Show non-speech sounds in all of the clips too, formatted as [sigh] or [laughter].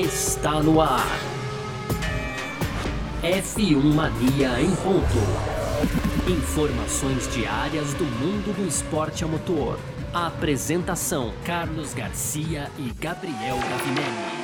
está no ar. F1 Mania em ponto. Informações diárias do mundo do esporte a motor. A apresentação: Carlos Garcia e Gabriel Gavinelli.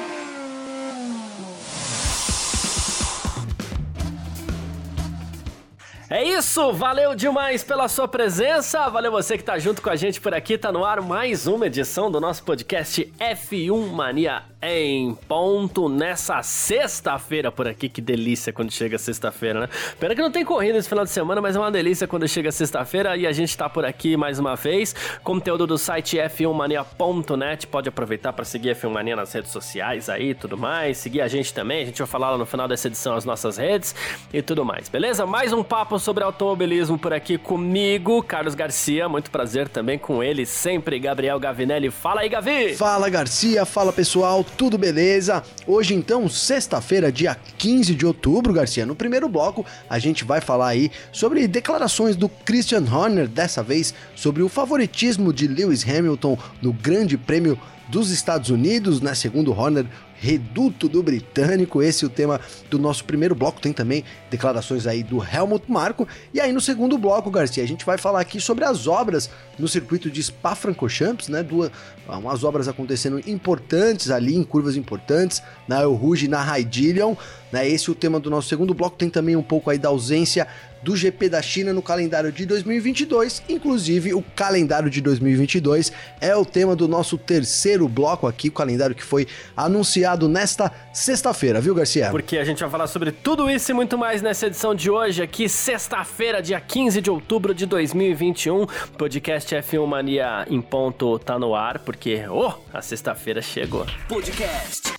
É isso, valeu demais pela sua presença, valeu você que tá junto com a gente por aqui, tá no ar mais uma edição do nosso podcast F1 Mania em ponto nessa sexta-feira por aqui. Que delícia quando chega sexta-feira, né? Pena que não tem corrida esse final de semana, mas é uma delícia quando chega sexta-feira e a gente tá por aqui mais uma vez. Conteúdo do site f1mania.net. Pode aproveitar para seguir F1 Mania nas redes sociais aí tudo mais. Seguir a gente também. A gente vai falar lá no final dessa edição as nossas redes e tudo mais, beleza? Mais um papo sobre automobilismo por aqui comigo, Carlos Garcia. Muito prazer também com ele, sempre, Gabriel Gavinelli. Fala aí, Gavi! Fala, Garcia. Fala, pessoal tudo beleza? Hoje então, sexta-feira, dia 15 de outubro, Garcia, no primeiro bloco a gente vai falar aí sobre declarações do Christian Horner, dessa vez sobre o favoritismo de Lewis Hamilton no Grande Prêmio dos Estados Unidos, né? Segundo Horner, reduto do britânico. Esse é o tema do nosso primeiro bloco. Tem também declarações aí do Helmut Marko. E aí no segundo bloco, Garcia, a gente vai falar aqui sobre as obras no circuito de Spa-Francorchamps, né? Duas, umas obras acontecendo importantes ali, em curvas importantes, na El Rouge e na Raidillion. Né? Esse é o tema do nosso segundo bloco. Tem também um pouco aí da ausência do GP da China no calendário de 2022. Inclusive, o calendário de 2022 é o tema do nosso terceiro bloco aqui, o calendário que foi anunciado nesta sexta-feira, viu, Garcia? Porque a gente vai falar sobre tudo isso e muito mais nessa edição de hoje, aqui, sexta-feira, dia 15 de outubro de 2021. Podcast F1 Mania em ponto tá no ar, porque, oh, a sexta-feira chegou. Podcast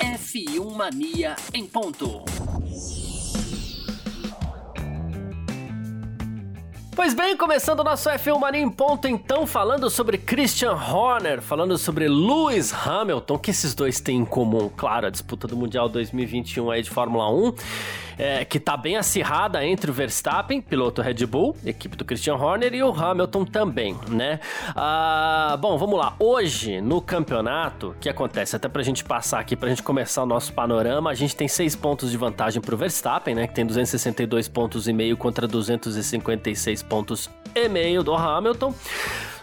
F1 Mania em ponto. Pois bem, começando o nosso F1 Mania em ponto, então, falando sobre Christian Horner, falando sobre Lewis Hamilton, que esses dois têm em comum, claro, a disputa do Mundial 2021 aí de Fórmula 1 é, que tá bem acirrada entre o Verstappen, piloto Red Bull, equipe do Christian Horner, e o Hamilton também, né? Ah, bom, vamos lá. Hoje, no campeonato, o que acontece? Até pra gente passar aqui, pra gente começar o nosso panorama, a gente tem seis pontos de vantagem pro Verstappen, né? Que tem 262 pontos e meio contra 256 pontos e meio do Hamilton.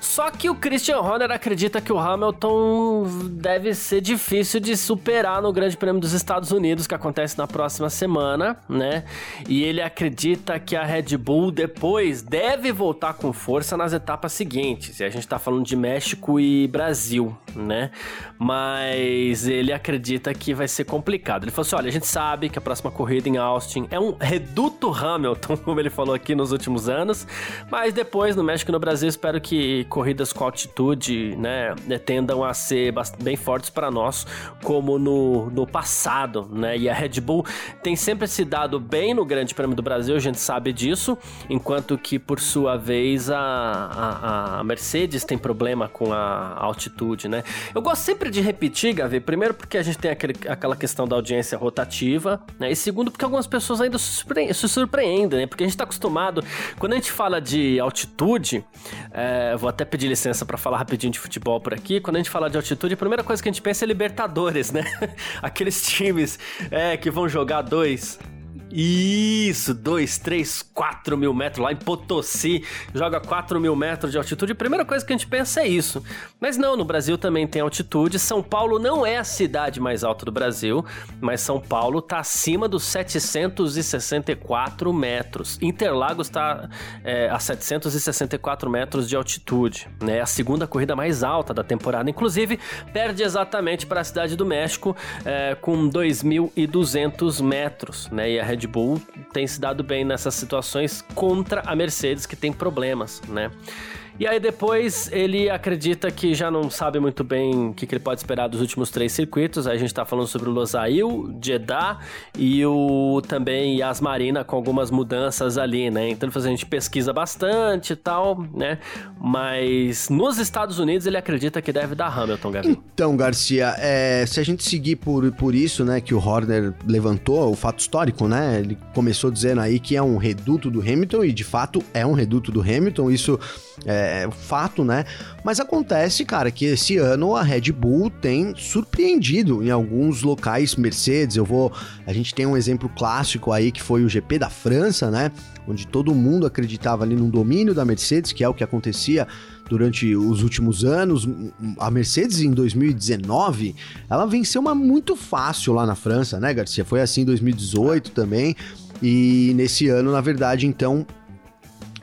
Só que o Christian Horner acredita que o Hamilton deve ser difícil de superar no Grande Prêmio dos Estados Unidos, que acontece na próxima semana, né? E ele acredita que a Red Bull depois deve voltar com força nas etapas seguintes. E a gente tá falando de México e Brasil, né? Mas ele acredita que vai ser complicado. Ele falou assim: olha, a gente sabe que a próxima corrida em Austin é um reduto Hamilton, [laughs] como ele falou aqui nos últimos anos. Mas depois, no México e no Brasil, espero que corridas com altitude, né, tendam a ser bem fortes para nós, como no, no passado, né? E a Red Bull tem sempre se dado bem no Grande Prêmio do Brasil, a gente sabe disso, enquanto que, por sua vez, a, a, a Mercedes tem problema com a altitude, né? Eu gosto sempre de repetir, Gavi, primeiro porque a gente tem aquele, aquela questão da audiência rotativa, né? E segundo porque algumas pessoas ainda se, se surpreendem, né? Porque a gente está acostumado, quando a gente fala de altitude, é, vou até até pedir licença para falar rapidinho de futebol por aqui. Quando a gente fala de altitude, a primeira coisa que a gente pensa é Libertadores, né? [laughs] Aqueles times é, que vão jogar dois isso, 2, 3, 4 mil metros lá em Potosí, joga 4 mil metros de altitude. A primeira coisa que a gente pensa é isso. Mas não, no Brasil também tem altitude. São Paulo não é a cidade mais alta do Brasil, mas São Paulo está acima dos 764 metros. Interlagos está é, a 764 metros de altitude. É a segunda corrida mais alta da temporada. Inclusive, perde exatamente para a cidade do México é, com 2.200 metros. Né? E a Red Bull tem se dado bem nessas situações contra a Mercedes, que tem problemas, né? E aí depois ele acredita que já não sabe muito bem o que, que ele pode esperar dos últimos três circuitos. Aí a gente tá falando sobre o Losail, Jeddah e o também Yas Marina com algumas mudanças ali, né? Então a gente pesquisa bastante e tal, né? Mas nos Estados Unidos ele acredita que deve dar Hamilton, Gabi. Então, Garcia, é, se a gente seguir por, por isso, né, que o Horner levantou, o fato histórico, né? Ele começou dizendo aí que é um reduto do Hamilton e de fato é um reduto do Hamilton. Isso é, é, é fato, né? Mas acontece, cara, que esse ano a Red Bull tem surpreendido em alguns locais Mercedes. Eu vou. A gente tem um exemplo clássico aí que foi o GP da França, né? Onde todo mundo acreditava ali no domínio da Mercedes, que é o que acontecia durante os últimos anos. A Mercedes em 2019, ela venceu uma muito fácil lá na França, né, Garcia? Foi assim em 2018 também. E nesse ano, na verdade, então,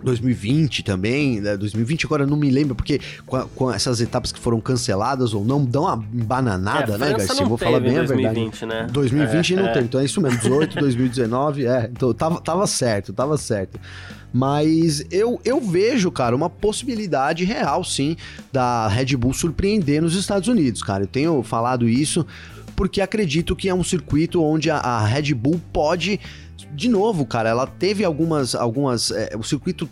2020 também, né? 2020 agora não me lembro, porque com, a, com, essas etapas que foram canceladas ou não, dão uma bananada, é, né, Garcia? Vou falar bem 2020, a verdade. Né? 2020 é, não é. tem, então é isso mesmo, 18, 2019, é, então tava, tava certo, tava certo. Mas eu, eu vejo, cara, uma possibilidade real, sim, da Red Bull surpreender nos Estados Unidos, cara. Eu tenho falado isso porque acredito que é um circuito onde a, a Red Bull pode de novo, cara, ela teve algumas. algumas é, o circuito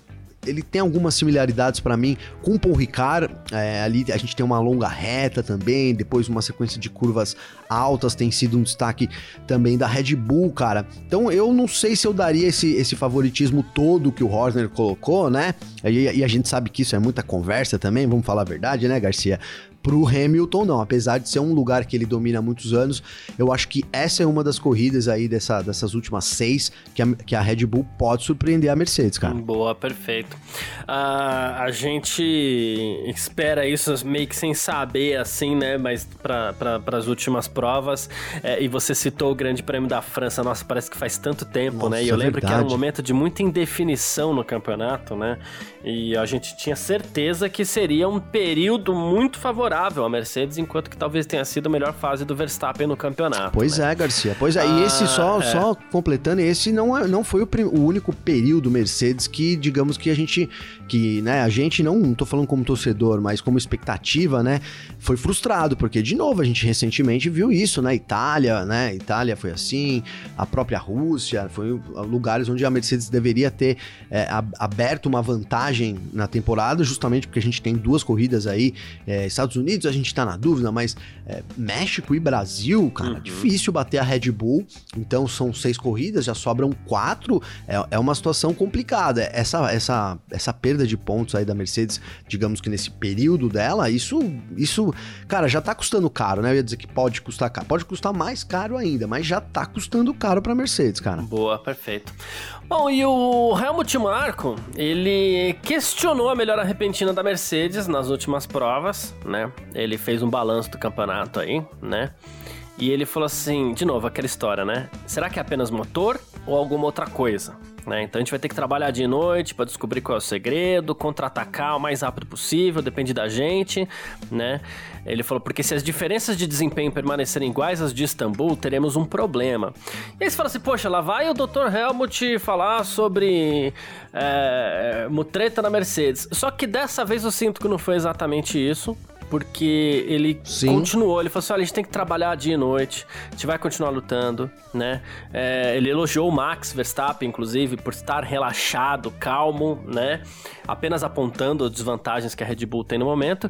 ele tem algumas similaridades para mim com o Paul Ricard. É, ali a gente tem uma longa reta também, depois uma sequência de curvas altas tem sido um destaque também da Red Bull, cara. Então eu não sei se eu daria esse, esse favoritismo todo que o Horner colocou, né? E, e a gente sabe que isso é muita conversa também, vamos falar a verdade, né, Garcia? Pro Hamilton, não. Apesar de ser um lugar que ele domina há muitos anos, eu acho que essa é uma das corridas aí dessa, dessas últimas seis que a, que a Red Bull pode surpreender a Mercedes, cara. Boa, perfeito. Uh, a gente espera isso meio que sem saber, assim, né? Mas para pra, as últimas provas. É, e você citou o Grande Prêmio da França. Nossa, parece que faz tanto tempo, Nossa, né? E eu lembro verdade. que era um momento de muita indefinição no campeonato, né? E a gente tinha certeza que seria um período muito favorável à Mercedes, enquanto que talvez tenha sido a melhor fase do Verstappen no campeonato. Pois né? é, Garcia. Pois é, ah, e esse só, é. só completando, esse não, é, não foi o, o, único período Mercedes que, digamos que a gente, que, né, a gente não, não tô falando como torcedor, mas como expectativa, né, foi frustrado, porque, de novo, a gente recentemente viu isso, né, Itália, né, Itália foi assim, a própria Rússia, foi lugares onde a Mercedes deveria ter é, aberto uma vantagem vantagem na temporada, justamente porque a gente tem duas corridas aí. É, Estados Unidos a gente tá na dúvida, mas é, México e Brasil, cara, uhum. difícil bater a Red Bull. Então são seis corridas, já sobram quatro. É, é uma situação complicada. Essa, essa, essa perda de pontos aí da Mercedes, digamos que nesse período dela, isso, isso, cara, já tá custando caro, né? Eu ia dizer que pode custar caro. Pode custar mais caro ainda, mas já tá custando caro pra Mercedes, cara. Boa, perfeito. Bom, e o Helmut Marko, ele questionou a melhora repentina da Mercedes nas últimas provas, né? Ele fez um balanço do campeonato aí, né? E ele falou assim, de novo, aquela história, né? Será que é apenas motor ou alguma outra coisa? Né? Então a gente vai ter que trabalhar de noite para descobrir qual é o segredo, contra-atacar o mais rápido possível, depende da gente, né? Ele falou, porque se as diferenças de desempenho permanecerem iguais às de Istambul, teremos um problema. E aí você fala assim, poxa, lá vai o Dr. Helmut falar sobre é, mutreta na Mercedes. Só que dessa vez eu sinto que não foi exatamente isso porque ele Sim. continuou, ele falou assim, olha, a gente tem que trabalhar dia e noite, a gente vai continuar lutando, né? É, ele elogiou o Max Verstappen, inclusive, por estar relaxado, calmo, né? Apenas apontando as desvantagens que a Red Bull tem no momento.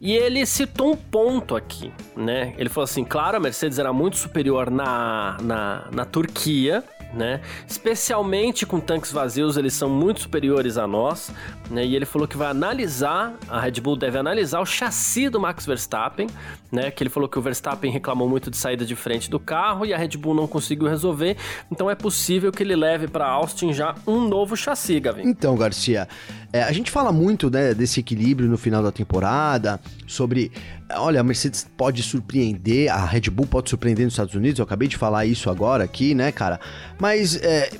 E ele citou um ponto aqui, né? Ele falou assim: claro, a Mercedes era muito superior na, na, na Turquia, né? Especialmente com tanques vazios, eles são muito superiores a nós, né? E ele falou que vai analisar, a Red Bull deve analisar o chassi do Max Verstappen, né? Que ele falou que o Verstappen reclamou muito de saída de frente do carro e a Red Bull não conseguiu resolver, então é possível que ele leve para Austin já um novo chassi, Gavin. Então, Garcia, é, a gente fala muito né, desse equilíbrio no final da temporada, sobre olha, a Mercedes pode surpreender, a Red Bull pode surpreender nos Estados Unidos, eu acabei de falar isso agora aqui, né, cara? Mas é,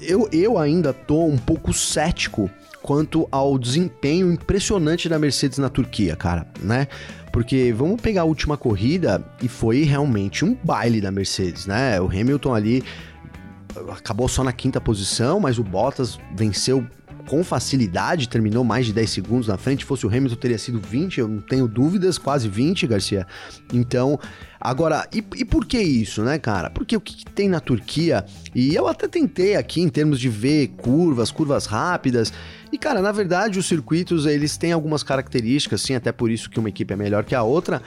eu, eu ainda tô um pouco cético quanto ao desempenho impressionante da Mercedes na Turquia, cara, né? Porque vamos pegar a última corrida e foi realmente um baile da Mercedes, né? O Hamilton ali acabou só na quinta posição, mas o Bottas venceu com facilidade, terminou mais de 10 segundos na frente. Se fosse o Hamilton, teria sido 20, eu não tenho dúvidas, quase 20, Garcia. Então, agora, e, e por que isso, né, cara? Porque o que, que, tem na Turquia, e eu até tentei aqui em termos de ver curvas, curvas rápidas. E, cara, na verdade, os circuitos, eles têm algumas características, sim, até por isso que uma equipe é melhor que a outra.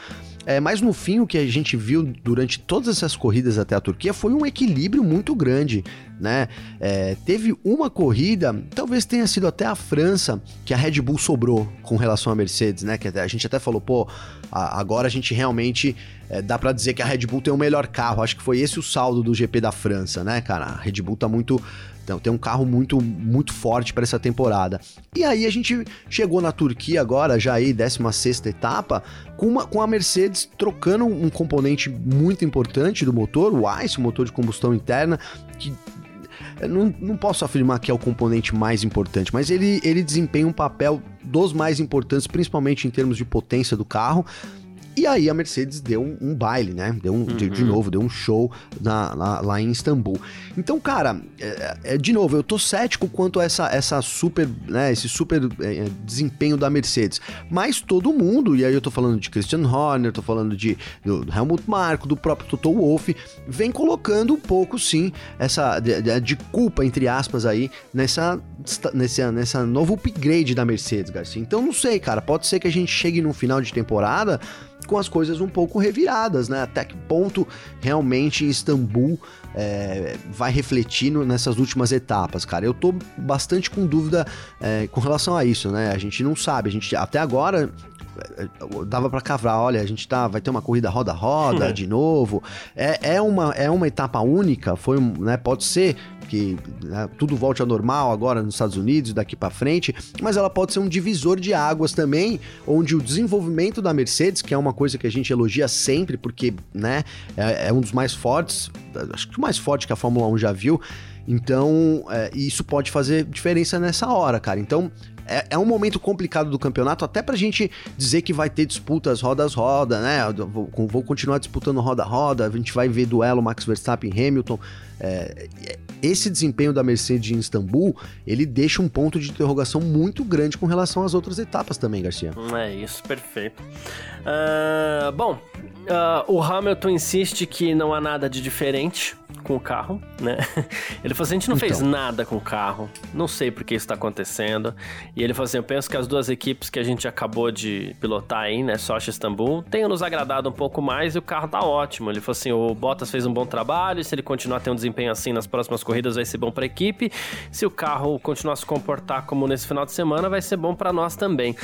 É, mas no fim, o que a gente viu durante todas essas corridas até a Turquia foi um equilíbrio muito grande né? É, teve uma corrida, talvez tenha sido até a França, que a Red Bull sobrou com relação à Mercedes, né? Que a gente até falou, pô, agora a gente realmente é, dá para dizer que a Red Bull tem o melhor carro. Acho que foi esse o saldo do GP da França, né, cara? A Red Bull tá muito então, tem um carro muito, muito forte para essa temporada. E aí a gente chegou na Turquia agora, já aí, 16 etapa, com, uma, com a Mercedes trocando um componente muito importante do motor, o ICE, o motor de combustão interna, que não, não posso afirmar que é o componente mais importante, mas ele, ele desempenha um papel dos mais importantes, principalmente em termos de potência do carro. E aí a Mercedes deu um, um baile, né? Deu um, uhum. de, de, uhum. novo, deu um show na, na, lá em Istambul. Então, cara, é, é, de novo, eu tô cético quanto a essa, essa super, né, esse super é, é, desempenho da Mercedes. Mas todo mundo, e aí eu tô falando de Christian Horner, tô falando de do Helmut Marko, do próprio Toto Wolff, vem colocando um pouco, sim, essa de, de culpa, entre aspas, aí, nessa, nessa, nessa novo upgrade da Mercedes, Garcia. Então, não sei, cara, pode ser que a gente chegue no final de temporada com as coisas um pouco reviradas, né? Até que ponto realmente Istambul é, vai refletir nessas últimas etapas, cara. Eu tô bastante com dúvida é, com relação a isso, né? A gente não sabe, a gente até agora dava para cavrar, olha, a gente tá, vai ter uma corrida roda-roda de novo. É, é, uma, é uma etapa única, foi, né, pode ser que né, tudo volte ao normal agora nos Estados Unidos daqui para frente, mas ela pode ser um divisor de águas também, onde o desenvolvimento da Mercedes, que é uma coisa que a gente elogia sempre, porque, né, é, é um dos mais fortes, acho que o mais forte que a Fórmula 1 já viu, então, é, isso pode fazer diferença nessa hora, cara. Então, é, é, um momento complicado do campeonato, até pra gente dizer que vai ter disputas rodas-roda, né? Vou, vou, continuar disputando roda-roda, a gente vai ver duelo Max Verstappen e Hamilton. É, esse desempenho da Mercedes em Istambul, ele deixa um ponto de interrogação muito grande com relação às outras etapas também, Garcia. É isso, perfeito. Uh, bom, uh, o Hamilton insiste que não há nada de diferente com o carro, né? [laughs] Ele falou assim: a gente não então. fez nada com o carro, não sei por que isso tá acontecendo. E ele falou assim: eu penso que as duas equipes que a gente acabou de pilotar aí, né, Sochi e Istambul, tenham nos agradado um pouco mais e o carro tá ótimo. Ele falou assim: o Bottas fez um bom trabalho, se ele continuar tendo um desempenho assim nas próximas corridas, vai ser bom pra equipe. Se o carro continuar a se comportar como nesse final de semana, vai ser bom para nós também.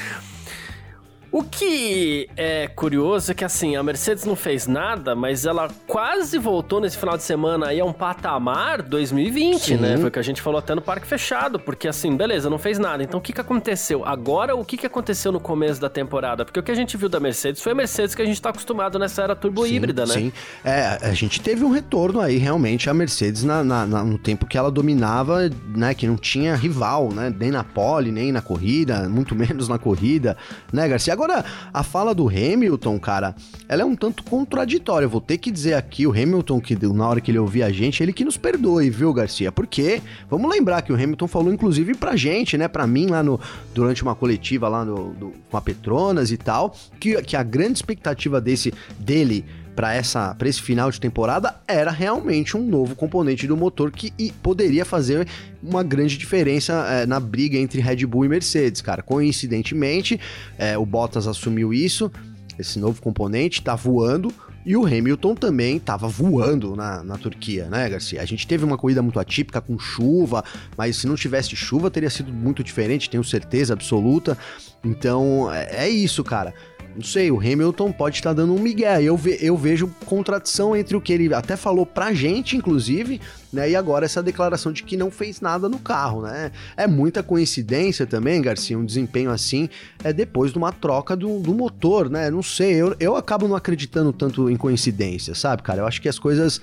O que é curioso é que assim, a Mercedes não fez nada, mas ela quase voltou nesse final de semana aí a um patamar 2020, Sim. né? Foi o que a gente falou até no parque fechado, porque assim, beleza, não fez nada. Então o que que aconteceu? Agora o que que aconteceu no começo da temporada? Porque o que a gente viu da Mercedes foi a Mercedes que a gente tá acostumado nessa era turbo sim, híbrida, né? Sim. É, a gente teve um retorno aí realmente a Mercedes na, na, na, no tempo que ela dominava, né, que não tinha rival, né, nem na pole, nem na corrida, muito [laughs] menos na corrida, né, Garcia? Agora, a fala do Hamilton, cara, ela é um tanto contraditória. Eu vou ter que dizer aqui, o Hamilton, que na hora que ele ouvir a gente, ele que nos perdoe, viu, Garcia? Porque, vamos lembrar que o Hamilton falou, inclusive, pra gente, né, pra mim, lá no, durante uma coletiva lá no, do, com a Petronas e tal, que, que a grande expectativa desse, dele para essa para esse final de temporada era realmente um novo componente do motor que poderia fazer uma grande diferença é, na briga entre Red Bull e Mercedes, cara. Coincidentemente, é, o Bottas assumiu isso, esse novo componente tá voando. E o Hamilton também estava voando na, na Turquia, né, Garcia? A gente teve uma corrida muito atípica com chuva, mas se não tivesse chuva teria sido muito diferente, tenho certeza absoluta. Então é, é isso, cara não sei, o Hamilton pode estar dando um migué. Eu, ve, eu vejo contradição entre o que ele até falou pra gente, inclusive, né? E agora essa declaração de que não fez nada no carro, né? É muita coincidência também, Garcia, um desempenho assim, é depois de uma troca do, do motor, né? Não sei, eu, eu acabo não acreditando tanto em coincidência, sabe, cara? Eu acho que as coisas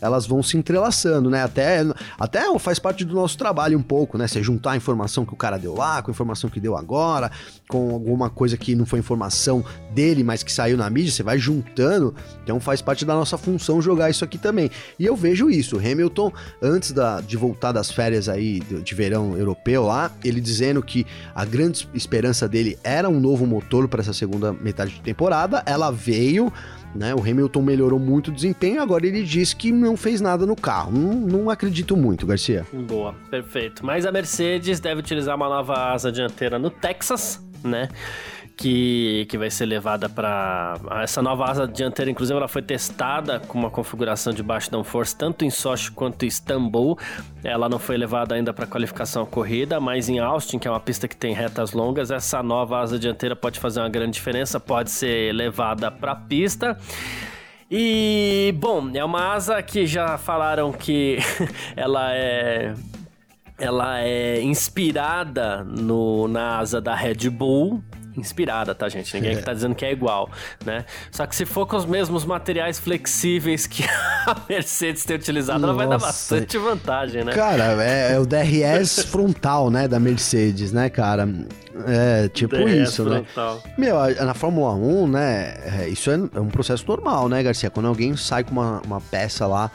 elas vão se entrelaçando, né? Até, até faz parte do nosso trabalho um pouco, né? Você juntar a informação que o cara deu lá, com a informação que deu agora, com alguma coisa que não foi informação dele, mas que saiu na mídia, você vai juntando. Então faz parte da nossa função jogar isso aqui também. E eu vejo isso. O Hamilton, antes da, de voltar das férias aí de, verão europeu lá, ele dizendo que a grande esperança dele era um novo motor para essa segunda metade de temporada. Ela veio né? O Hamilton melhorou muito o desempenho, agora ele diz que não fez nada no carro. Não, não acredito muito, Garcia. Boa, perfeito. Mas a Mercedes deve utilizar uma nova asa dianteira no Texas, né? Que, que vai ser levada para essa nova asa dianteira, inclusive ela foi testada com uma configuração de baixo downforce tanto em Sochi quanto em Istambul. Ela não foi levada ainda para qualificação corrida, mas em Austin, que é uma pista que tem retas longas, essa nova asa dianteira pode fazer uma grande diferença, pode ser levada para a pista. E, bom, é uma asa que já falaram que [laughs] ela é ela é inspirada no, na asa da Red Bull, inspirada, tá, gente? Ninguém é. tá dizendo que é igual, né? Só que se for com os mesmos materiais flexíveis que [laughs] a Mercedes tem utilizado, Nossa. ela vai dar bastante vantagem, né? Cara, é, é o DRS [laughs] frontal, né, da Mercedes, né, cara? É, tipo DRS isso, né? frontal. né? Meu, na Fórmula 1, né, é, isso é, é um processo normal, né, Garcia? Quando alguém sai com uma, uma peça lá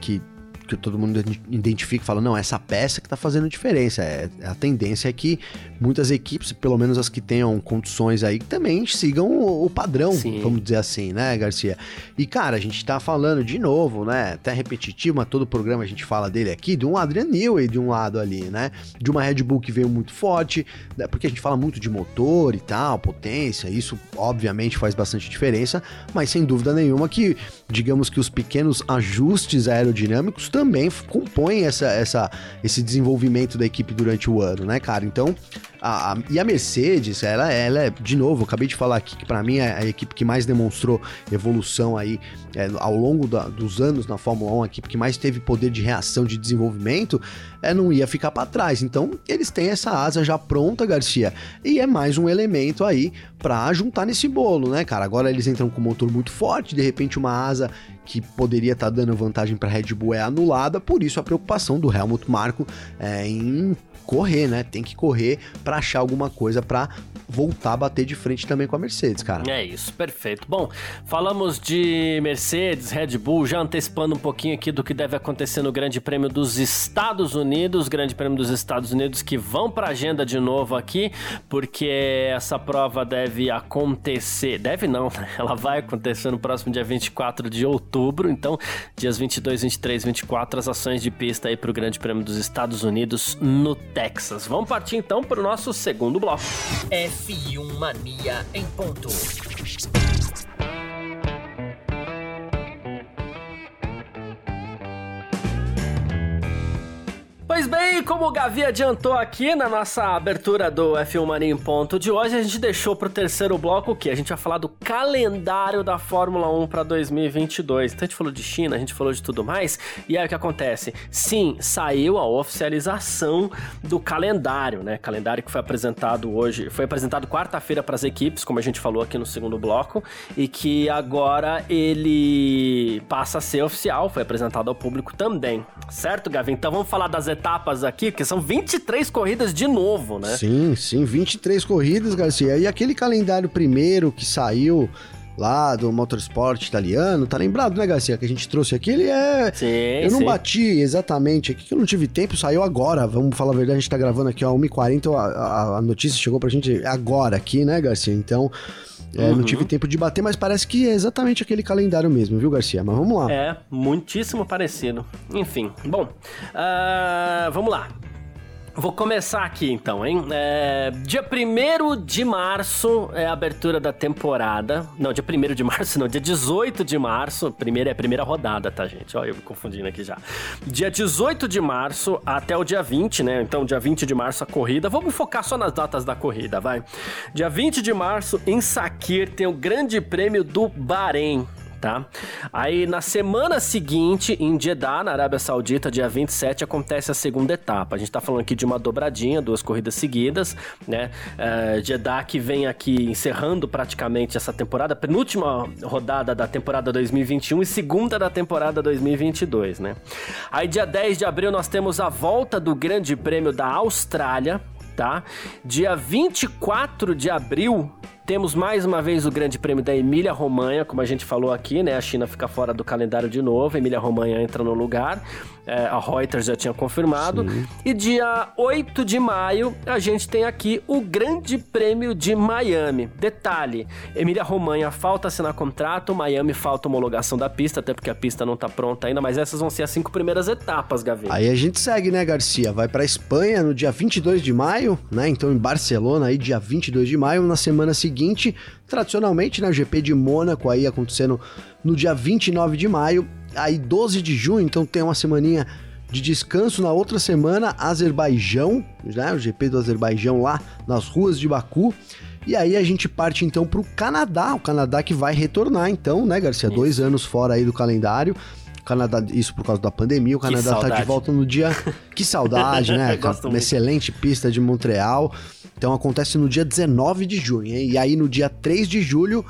que que todo mundo identifica e fala, não, essa peça que tá fazendo diferença. É, a tendência é que muitas equipes, pelo menos as que tenham condições aí, também sigam o, o padrão, Sim. vamos dizer assim, né, Garcia? E, cara, a gente tá falando de novo, né, até repetitivo, mas todo programa a gente fala dele aqui, de um Adrian Newey de um lado ali, né, de uma Red Bull que veio muito forte, né, porque a gente fala muito de motor e tal, potência, isso obviamente faz bastante diferença, mas sem dúvida nenhuma que, digamos que os pequenos ajustes aerodinâmicos também compõem essa, essa, esse desenvolvimento da equipe durante o ano, né, cara? Então, a, a, e a Mercedes, ela, ela é, de novo, acabei de falar aqui que para mim é a equipe que mais demonstrou evolução aí é, ao longo da, dos anos na Fórmula 1, a equipe que mais teve poder de reação, de desenvolvimento, é, não ia ficar para trás. Então, eles têm essa asa já pronta, Garcia, e é mais um elemento aí para juntar nesse bolo, né, cara? Agora eles entram com um motor muito forte, de repente uma asa que poderia estar tá dando vantagem para Red Bull é anulada, por isso a preocupação do Helmut Marko é, em correr, né? Tem que correr para achar alguma coisa para voltar a bater de frente também com a Mercedes, cara. É isso, perfeito. Bom, falamos de Mercedes, Red Bull, já antecipando um pouquinho aqui do que deve acontecer no Grande Prêmio dos Estados Unidos, Grande Prêmio dos Estados Unidos que vão para agenda de novo aqui, porque essa prova deve acontecer, deve não, [laughs] né? ela vai acontecer no próximo dia 24 de outubro, então dias 22, 23, 24 as ações de pista aí para o Grande Prêmio dos Estados Unidos no Texas. Vamos partir então para o nosso segundo bloco. F1 Mania em ponto. Pois bem, como o Gavi adiantou aqui na nossa abertura do F1 Mania em Ponto de hoje, a gente deixou para o terceiro bloco o que? A gente vai falar do calendário da Fórmula 1 para 2022. Então a gente falou de China, a gente falou de tudo mais. E aí o que acontece? Sim, saiu a oficialização do calendário, né? Calendário que foi apresentado hoje, foi apresentado quarta-feira para as equipes, como a gente falou aqui no segundo bloco, e que agora ele passa a ser oficial, foi apresentado ao público também. Certo, Gavi? Então vamos falar das etapas etapas aqui, que são 23 corridas de novo, né? Sim, sim, 23 corridas, Garcia. E aquele calendário primeiro que saiu lá do motorsport italiano, tá lembrado, né, Garcia? Que a gente trouxe aqui, ele é. Sim, eu não sim. bati exatamente aqui, que eu não tive tempo, saiu agora. Vamos falar a verdade, a gente tá gravando aqui, ó, 1h40, a, a, a notícia chegou pra gente agora aqui, né, Garcia? Então. É, uhum. Não tive tempo de bater, mas parece que é exatamente aquele calendário mesmo, viu, Garcia? Mas vamos lá. É, muitíssimo parecido. Enfim, bom, uh, vamos lá. Vou começar aqui então, hein? É, dia 1 de março é a abertura da temporada. Não, dia 1 de [laughs] março, não, dia 18 de março. Primeira é a primeira rodada, tá, gente? Ó, eu me confundindo aqui já. Dia 18 de março até o dia 20, né? Então, dia 20 de março a corrida. Vamos focar só nas datas da corrida, vai. Dia 20 de março, em Sakir, tem o Grande Prêmio do Bahrein tá? Aí na semana seguinte, em Jeddah, na Arábia Saudita, dia 27, acontece a segunda etapa. A gente tá falando aqui de uma dobradinha, duas corridas seguidas, né? Uh, Jeddah que vem aqui encerrando praticamente essa temporada, penúltima rodada da temporada 2021 e segunda da temporada 2022, né? Aí dia 10 de abril nós temos a volta do Grande Prêmio da Austrália, tá? Dia 24 de abril temos mais uma vez o Grande Prêmio da Emília Romanha, como a gente falou aqui, né? A China fica fora do calendário de novo, a Emília Romanha entra no lugar. É, a Reuters já tinha confirmado. Sim. E dia 8 de maio, a gente tem aqui o Grande Prêmio de Miami. Detalhe: Emília Romanha falta assinar contrato, Miami falta homologação da pista, até porque a pista não tá pronta ainda, mas essas vão ser as cinco primeiras etapas, Gavi. Aí a gente segue, né, Garcia? Vai pra Espanha no dia 22 de maio, né? Então em Barcelona, aí dia 22 de maio, na semana seguinte seguinte, tradicionalmente, né, o GP de Mônaco aí acontecendo no dia 29 de maio, aí 12 de junho, então tem uma semaninha de descanso na outra semana, Azerbaijão, né, o GP do Azerbaijão lá nas ruas de Baku. E aí a gente parte então para o Canadá, o Canadá que vai retornar então, né, Garcia? Isso. Dois anos fora aí do calendário. Canadá, isso por causa da pandemia, o Canadá tá de volta no dia. [laughs] Que saudade, né? Uma excelente pista de Montreal. Então acontece no dia 19 de junho, hein? E aí no dia 3 de julho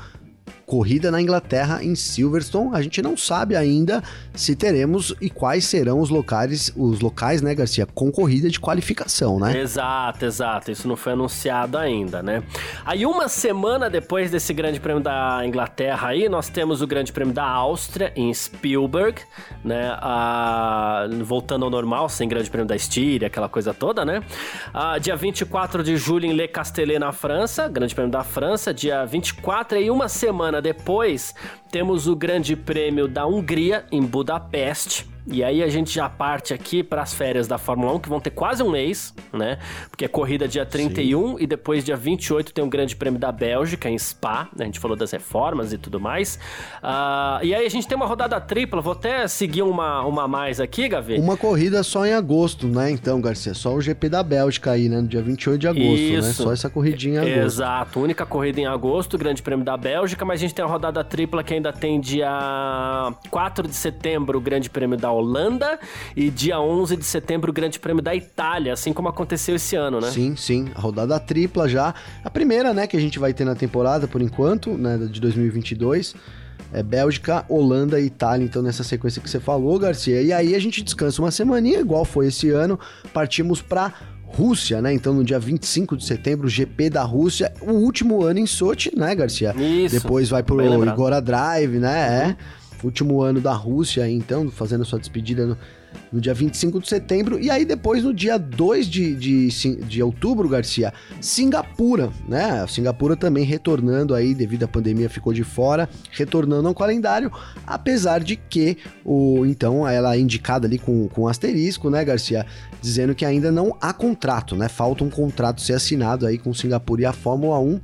corrida na Inglaterra em Silverstone. A gente não sabe ainda se teremos e quais serão os locais, os locais, né, Garcia, com corrida de qualificação, né? Exato, exato. Isso não foi anunciado ainda, né? Aí uma semana depois desse Grande Prêmio da Inglaterra aí, nós temos o Grande Prêmio da Áustria em Spielberg, né? Ah, voltando ao normal, sem Grande Prêmio da Estíria, aquela coisa toda, né? Ah, dia 24 de julho em Le Castellet na França, Grande Prêmio da França, dia 24 e uma semana semana depois, temos o Grande Prêmio da Hungria em Budapeste. E aí a gente já parte aqui para as férias da Fórmula 1, que vão ter quase um mês, né? Porque é corrida dia 31 Sim. e depois dia 28 tem o Grande Prêmio da Bélgica em Spa, né? A gente falou das reformas e tudo mais. Uh, e aí a gente tem uma rodada tripla, vou até seguir uma, uma mais aqui, Gavi. Uma corrida só em agosto, né? Então, Garcia, só o GP da Bélgica aí, né? No dia 28 de agosto, né? Isso. né? Só essa corridinha em agosto. Exato, única corrida em agosto, Grande Prêmio da Bélgica, mas a gente tem a rodada tripla que ainda tem dia 4 de setembro, o Grande Prêmio da Holanda e dia 11 de setembro o Grande Prêmio da Itália, assim como aconteceu esse ano, né? Sim, sim, a rodada tripla já. A primeira, né, que a gente vai ter na temporada por enquanto, né, de 2022. É Bélgica, Holanda e Itália, então nessa sequência que você falou, Garcia. E aí a gente descansa uma semaninha, igual foi esse ano. Partimos para Rússia, né? Então, no dia 25 de setembro, GP da Rússia, o último ano em Sochi, né, Garcia? Isso. Depois vai pro Igora Drive, né? Uhum. É último ano da Rússia, então, fazendo sua despedida no, no, dia 25 de setembro. E aí, depois, no dia 2 de, de, de outubro, Garcia, Singapura, né? Singapura também retornando aí, devido à pandemia, ficou de fora, retornando ao calendário, apesar de que, o então, ela é indicada ali com, com asterisco, né, Garcia? Dizendo que ainda não há contrato, né? Falta um contrato ser assinado aí com Singapura e a Fórmula 1.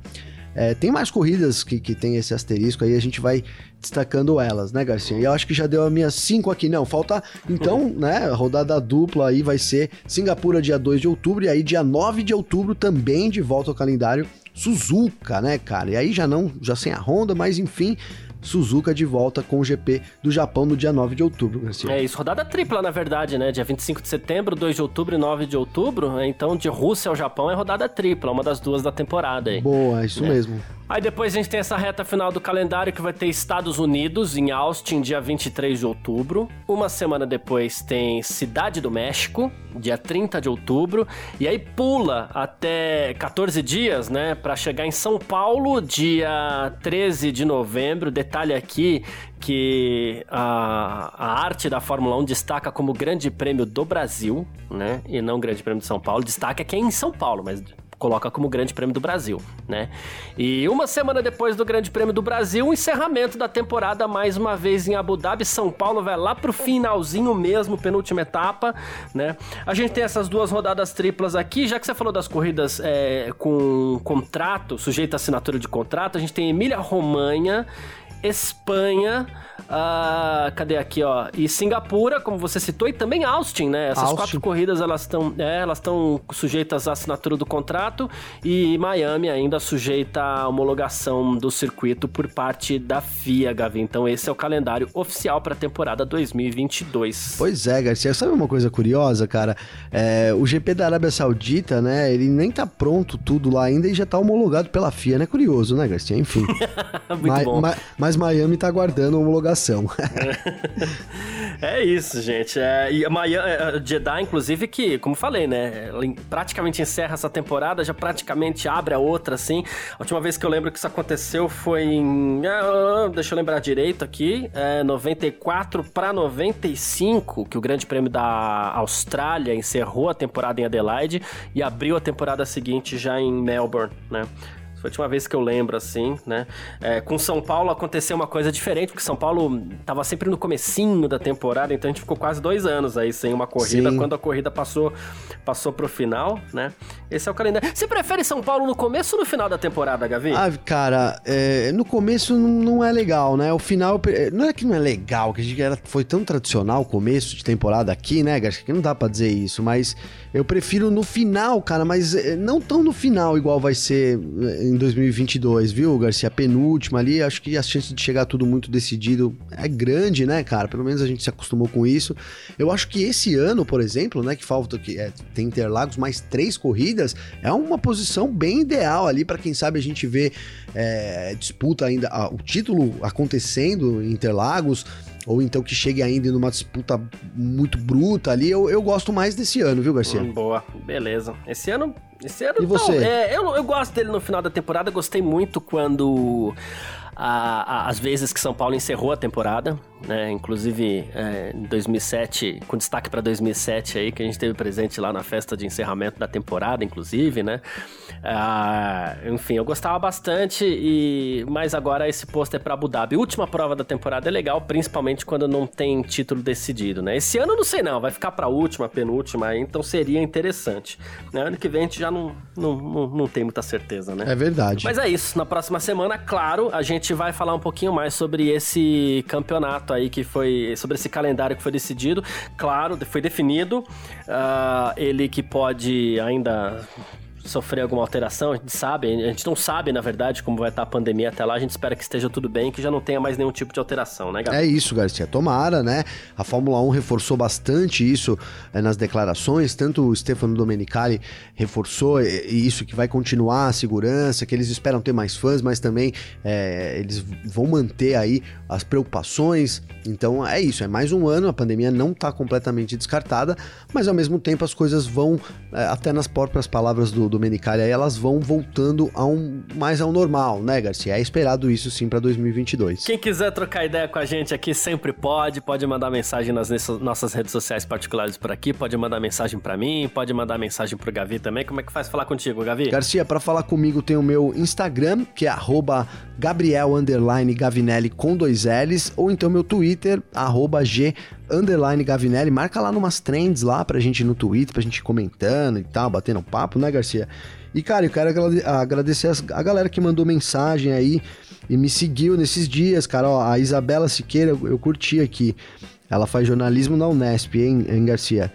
É, tem mais corridas que, que tem esse asterisco aí, a gente vai destacando elas, né, Garcia? E eu acho que já deu a minha cinco aqui. Não, falta então, né, a rodada dupla aí vai ser Singapura dia 2 de outubro e aí dia 9 de outubro também de volta ao calendário Suzuka, né, cara? E aí já não, já sem a Honda, mas enfim, Suzuka de volta com o GP do Japão no dia 9 de outubro, Garcia. É isso, rodada tripla, na verdade, né? Dia 25 de setembro, 2 de outubro e 9 de outubro. Então, de Rússia ao Japão é rodada tripla, uma das duas da temporada aí. Boa, isso né? mesmo. Aí depois a gente tem essa reta final do calendário que vai ter Estados Unidos, em Austin, dia 23 de outubro. Uma semana depois tem Cidade do México, dia 30 de outubro. E aí pula até 14 dias, né, para chegar em São Paulo, dia 13 de novembro. Detalhe aqui que a, a arte da Fórmula 1 destaca como Grande Prêmio do Brasil, né, e não Grande Prêmio de São Paulo. Destaca que é em São Paulo, mas coloca como Grande Prêmio do Brasil, né? E uma semana depois do Grande Prêmio do Brasil, o encerramento da temporada mais uma vez em Abu Dhabi, São Paulo vai lá pro finalzinho mesmo, penúltima etapa, né? A gente tem essas duas rodadas triplas aqui, já que você falou das corridas é, com contrato, sujeito à assinatura de contrato, a gente tem Emília Romanha, Espanha, Uh, cadê aqui, ó? E Singapura, como você citou, e também Austin, né? Essas Austin. quatro corridas elas estão é, elas estão sujeitas à assinatura do contrato e Miami ainda sujeita à homologação do circuito por parte da FIA, Gavi. Então esse é o calendário oficial para a temporada 2022. Pois é, Garcia. Sabe uma coisa curiosa, cara? É, o GP da Arábia Saudita, né? Ele nem tá pronto tudo lá ainda e já tá homologado pela FIA, né? Curioso, né, Garcia? Enfim. [laughs] Muito ma bom. Ma mas Miami tá aguardando a homologação [laughs] é isso, gente. É, e Miami, é, Jeddah, inclusive, que, como falei, né? praticamente encerra essa temporada, já praticamente abre a outra, assim. A última vez que eu lembro que isso aconteceu foi em. Ah, deixa eu lembrar direito aqui. É, 94 para 95, que o Grande Prêmio da Austrália encerrou a temporada em Adelaide e abriu a temporada seguinte já em Melbourne, né? Foi a última vez que eu lembro, assim, né? É, com São Paulo aconteceu uma coisa diferente, porque São Paulo tava sempre no comecinho da temporada, então a gente ficou quase dois anos aí sem uma corrida, Sim. quando a corrida passou, passou pro final, né? Esse é o calendário. Você prefere São Paulo no começo ou no final da temporada, Gavi? Ah, cara, é, no começo não é legal, né? O final, não é que não é legal, que a gente era, foi tão tradicional o começo de temporada aqui, né, Garcia? Que não dá pra dizer isso, mas eu prefiro no final, cara, mas é, não tão no final igual vai ser é, em 2022, viu, Garcia? Penúltima ali, acho que a chance de chegar tudo muito decidido é grande, né, cara? Pelo menos a gente se acostumou com isso. Eu acho que esse ano, por exemplo, né, que falta que é, tem Interlagos mais três corridas, é uma posição bem ideal ali para quem sabe a gente ver é, disputa ainda, a, o título acontecendo em Interlagos ou então que chegue ainda numa disputa muito bruta ali. Eu, eu gosto mais desse ano, viu, Garcia? Hum, boa, beleza. Esse ano. Esse ano e você? É, eu, eu gosto dele no final da temporada. Gostei muito quando. A, a, as vezes que São Paulo encerrou a temporada, né? Inclusive é, em 2007, com destaque para 2007 aí, que a gente teve presente lá na festa de encerramento da temporada, inclusive, né? Ah, enfim, eu gostava bastante, e mas agora esse posto é para Abu Dhabi. Última prova da temporada é legal, principalmente quando não tem título decidido, né? Esse ano não sei não, vai ficar para última, penúltima, então seria interessante. Né? Ano que vem a gente já não, não, não, não tem muita certeza, né? É verdade. Mas é isso, na próxima semana, claro, a gente vai falar um pouquinho mais sobre esse campeonato aí que foi sobre esse calendário que foi decidido. Claro, foi definido. Uh, ele que pode ainda sofrer alguma alteração, a gente sabe, a gente não sabe, na verdade, como vai estar a pandemia até lá, a gente espera que esteja tudo bem, que já não tenha mais nenhum tipo de alteração, né, Gabi? É isso, Garcia, tomara, né? A Fórmula 1 reforçou bastante isso é, nas declarações, tanto o Stefano Domenicali reforçou isso, que vai continuar a segurança, que eles esperam ter mais fãs, mas também é, eles vão manter aí as preocupações, então é isso, é mais um ano, a pandemia não está completamente descartada, mas ao mesmo tempo as coisas vão, é, até nas próprias palavras do Domenicali aí elas vão voltando a um, mais ao normal, né, Garcia? É esperado isso sim para 2022. Quem quiser trocar ideia com a gente aqui sempre pode, pode mandar mensagem nas nossas redes sociais particulares por aqui, pode mandar mensagem para mim, pode mandar mensagem pro Gavi também. Como é que faz falar contigo, Gavi? Garcia, para falar comigo tem o meu Instagram, que é Gabriel Gavinelli com dois L's, ou então meu Twitter, G underline Gavinelli, marca lá numas trends lá pra gente no Twitter, pra gente comentando e tal, batendo papo, né, Garcia? E, cara, eu quero agradecer a galera que mandou mensagem aí e me seguiu nesses dias, cara. Ó, a Isabela Siqueira, eu, eu curti aqui. Ela faz jornalismo na Unesp, hein, hein Garcia?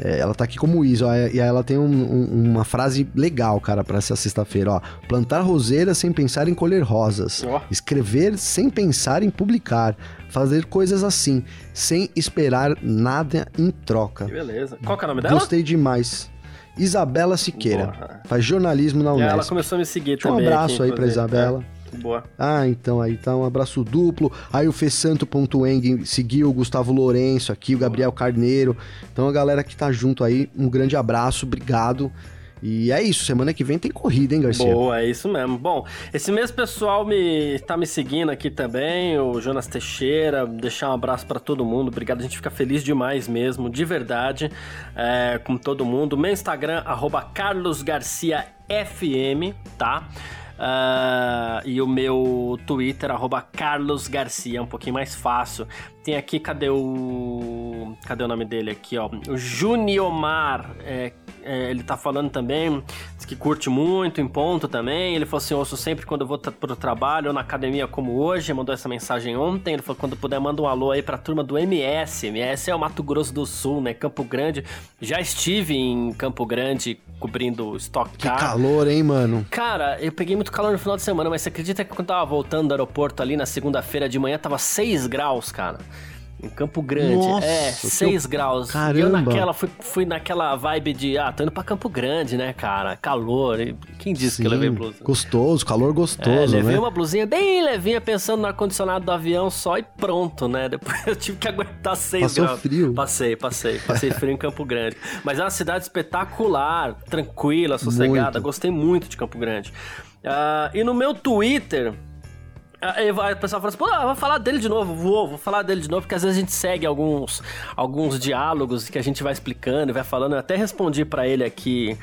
É, ela tá aqui como Isa, ó, e ela tem um, um, uma frase legal, cara, para essa sexta-feira, ó. Plantar roseiras sem pensar em colher rosas. Oh. Escrever sem pensar em publicar. Fazer coisas assim, sem esperar nada em troca. Que beleza. Qual que é o nome dela? Gostei demais. Isabela Siqueira. Boa. Faz jornalismo na Unesp. ela começou a me seguir Deixa também. Um abraço aqui, aí pra Isabela. É. Boa. Ah, então aí tá um abraço duplo. Aí o Fessanto.eng seguiu o Gustavo Lourenço aqui, o Gabriel Carneiro. Então a galera que tá junto aí, um grande abraço, obrigado. E é isso, semana que vem tem corrida, hein, Garcia? Boa, é isso mesmo. Bom, esse mesmo pessoal me tá me seguindo aqui também, o Jonas Teixeira, deixar um abraço para todo mundo, obrigado, a gente fica feliz demais mesmo, de verdade, é, com todo mundo. Meu Instagram, arroba carlosgarciafm, tá? Uh, e o meu Twitter, arroba Carlos Garcia, é um pouquinho mais fácil. Tem aqui, cadê o. Cadê o nome dele aqui, ó? O Juniomar. É, é, ele tá falando também, diz que curte muito, em ponto também. Ele falou assim: ouço sempre quando eu vou pro trabalho ou na academia como hoje. Mandou essa mensagem ontem. Ele falou: quando puder, manda um alô aí pra turma do MS. MS é o Mato Grosso do Sul, né? Campo Grande. Já estive em Campo Grande cobrindo Car. Que calor, hein, mano? Cara, eu peguei muito calor no final de semana, mas você acredita que quando tava voltando do aeroporto ali na segunda-feira de manhã, tava 6 graus, cara. Em Campo Grande. Nossa, é, 6 eu... graus. Caramba. eu naquela, fui, fui naquela vibe de, ah, tô indo pra Campo Grande, né, cara? Calor. Quem disse Sim, que eu levei blusa? Gostoso, calor gostoso, é, levei né? uma blusinha bem levinha, pensando no ar-condicionado do avião só e pronto, né? [laughs] Depois eu tive que aguentar 6 Passou graus. frio. Passei, passei. Passei frio em Campo Grande. Mas é uma cidade espetacular, tranquila, sossegada. Muito. Gostei muito de Campo Grande. Uh, e no meu Twitter... Aí o pessoal fala assim, pô, vou falar dele de novo, vou, vou falar dele de novo, porque às vezes a gente segue alguns, alguns diálogos que a gente vai explicando e vai falando. Eu até respondi para ele aqui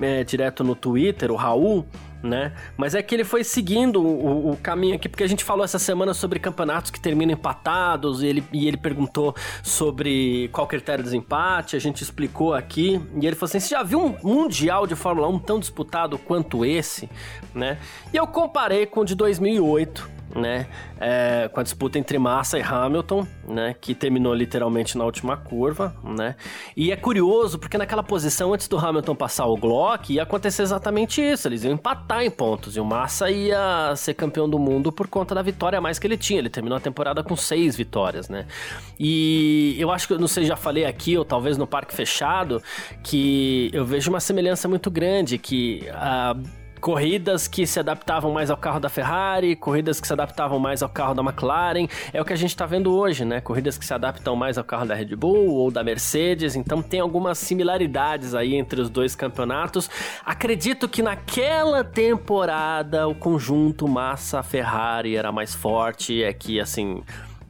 é, direto no Twitter, o Raul, né? Mas é que ele foi seguindo o, o, caminho aqui, porque a gente falou essa semana sobre campeonatos que terminam empatados, e ele, e ele perguntou sobre qual critério de desempate, a gente explicou aqui, e ele falou assim: você já viu um Mundial de Fórmula 1 tão disputado quanto esse, né? E eu comparei com o de 2008 né? É, com a disputa entre Massa e Hamilton, né? Que terminou literalmente na última curva, né? E é curioso porque naquela posição antes do Hamilton passar o Glock ia acontecer exatamente isso. Eles iam empatar em pontos e o Massa ia ser campeão do mundo por conta da vitória a mais que ele tinha. Ele terminou a temporada com seis vitórias, né? E eu acho que não sei já falei aqui ou talvez no parque fechado que eu vejo uma semelhança muito grande que a corridas que se adaptavam mais ao carro da Ferrari, corridas que se adaptavam mais ao carro da McLaren. É o que a gente está vendo hoje, né? Corridas que se adaptam mais ao carro da Red Bull ou da Mercedes. Então tem algumas similaridades aí entre os dois campeonatos. Acredito que naquela temporada o conjunto Massa-Ferrari era mais forte. É que assim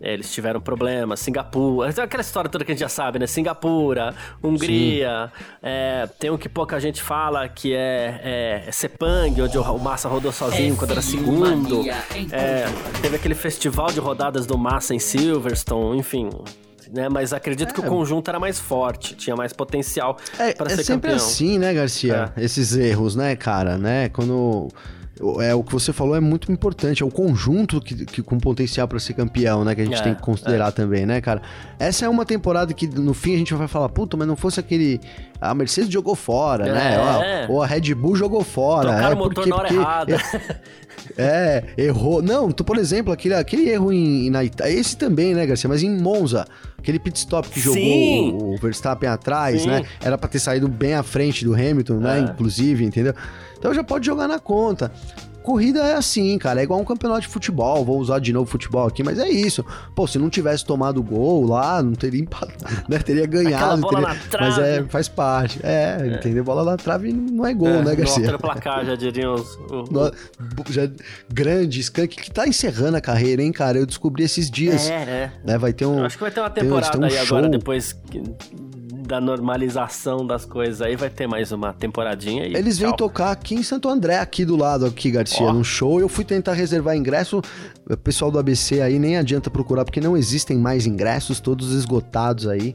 eles tiveram problemas, Singapura, aquela história toda que a gente já sabe, né? Singapura, Hungria, é, tem um que pouca gente fala que é, é Sepang, onde o Massa rodou sozinho quando era segundo. É, teve aquele festival de rodadas do Massa em Silverstone, enfim. Né, mas acredito que o é. conjunto era mais forte, tinha mais potencial é, para ser campeão. É sempre assim, né, Garcia? É. Esses erros, né, cara, né? Quando é o que você falou é muito importante, é o conjunto que, que com potencial para ser campeão, né, que a gente é, tem que considerar é. também, né, cara? Essa é uma temporada que no fim a gente vai falar, puta, mas não fosse aquele a Mercedes jogou fora, né? é. né? Ou, ou, a Red Bull jogou fora, Trocaram é o motor porque, na hora porque, errada. [laughs] É, errou. Não, tu, por exemplo, aquele, aquele erro em, na Itália, esse também, né, Garcia, mas em Monza, aquele pit stop que jogou o, o, Verstappen atrás, Sim. né? Era para ter saído bem à frente do Hamilton, né, é. inclusive, entendeu? Então já pode jogar na conta. Corrida é assim, cara, é igual um campeonato de futebol. Vou usar de novo futebol aqui, mas é isso. Pô, se não tivesse tomado gol lá, não teria empatado, [laughs] né? Teria ganhado. Teria... Mas é, faz parte. É, é, entendeu? Bola na trave não é gol, é, né, Garcia? Não placar, já diriam os. já, grande, Skank, que tá encerrando a carreira, hein, cara? Eu descobri esses dias. É, é. Né? Vai ter um. Eu acho que vai ter uma temporada tem, um aí show. agora, depois. Que da normalização das coisas aí, vai ter mais uma temporadinha aí. Eles vêm tocar aqui em Santo André, aqui do lado, aqui, Garcia, oh. num show. Eu fui tentar reservar ingresso. O pessoal do ABC aí nem adianta procurar, porque não existem mais ingressos, todos esgotados aí.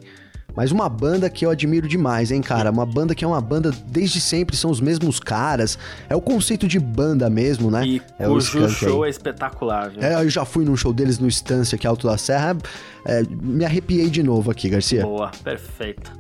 Mas uma banda que eu admiro demais, hein, cara? Uma banda que é uma banda desde sempre, são os mesmos caras. É o conceito de banda mesmo, né? E é o show aí. é espetacular, viu? É, eu já fui num show deles no Estância, aqui Alto da Serra. É, me arrepiei de novo aqui, Garcia. Boa, perfeito.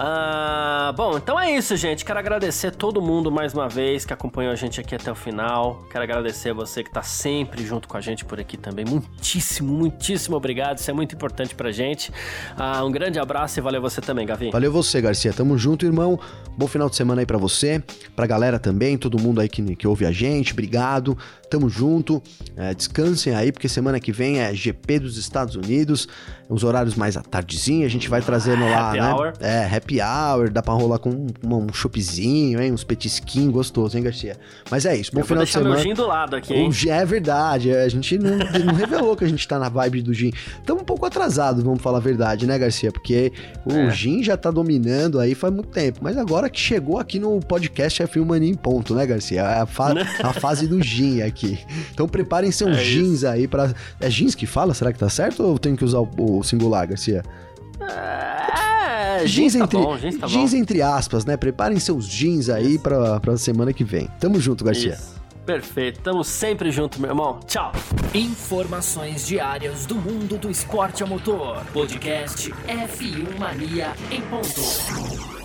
Ah, bom, então é isso, gente. Quero agradecer todo mundo mais uma vez que acompanhou a gente aqui até o final. Quero agradecer a você que está sempre junto com a gente por aqui também. Muitíssimo, muitíssimo obrigado. Isso é muito importante pra gente. Ah, um grande abraço e valeu você também, Gavi. Valeu você, Garcia. Tamo junto, irmão. Bom final de semana aí para você, pra galera também, todo mundo aí que, que ouve a gente. Obrigado. Tamo junto. É, descansem aí, porque semana que vem é GP dos Estados Unidos. Uns horários mais à tardezinha. A gente vai trazendo lá, happy né? Hour. É, happy hour. Dá pra rolar com um, um choppzinho, hein? Uns petisquinhos gostosos, hein, Garcia? Mas é isso. Bom Eu final de semana. Meu gin do lado aqui, hein? O gin é verdade. A gente não, não revelou que a gente tá na vibe do gin. Estamos um pouco atrasados, vamos falar a verdade, né, Garcia? Porque o é. gin já tá dominando aí faz muito tempo. Mas agora que chegou aqui no podcast é Filmania em ponto, né, Garcia? É a, fa a fase do gin aqui. Então preparem seus é jeans isso. aí para É jeans que fala? Será que tá certo ou tem que usar o, o singular, Garcia? É, jeans, jeans tá entre, bom, jeans, tá jeans entre aspas, né? Preparem seus jeans aí pra, pra semana que vem. Tamo junto, Garcia. Isso. Perfeito, tamo sempre junto, meu irmão. Tchau. Informações diárias do mundo do esporte a motor. Podcast F1 Mania em ponto.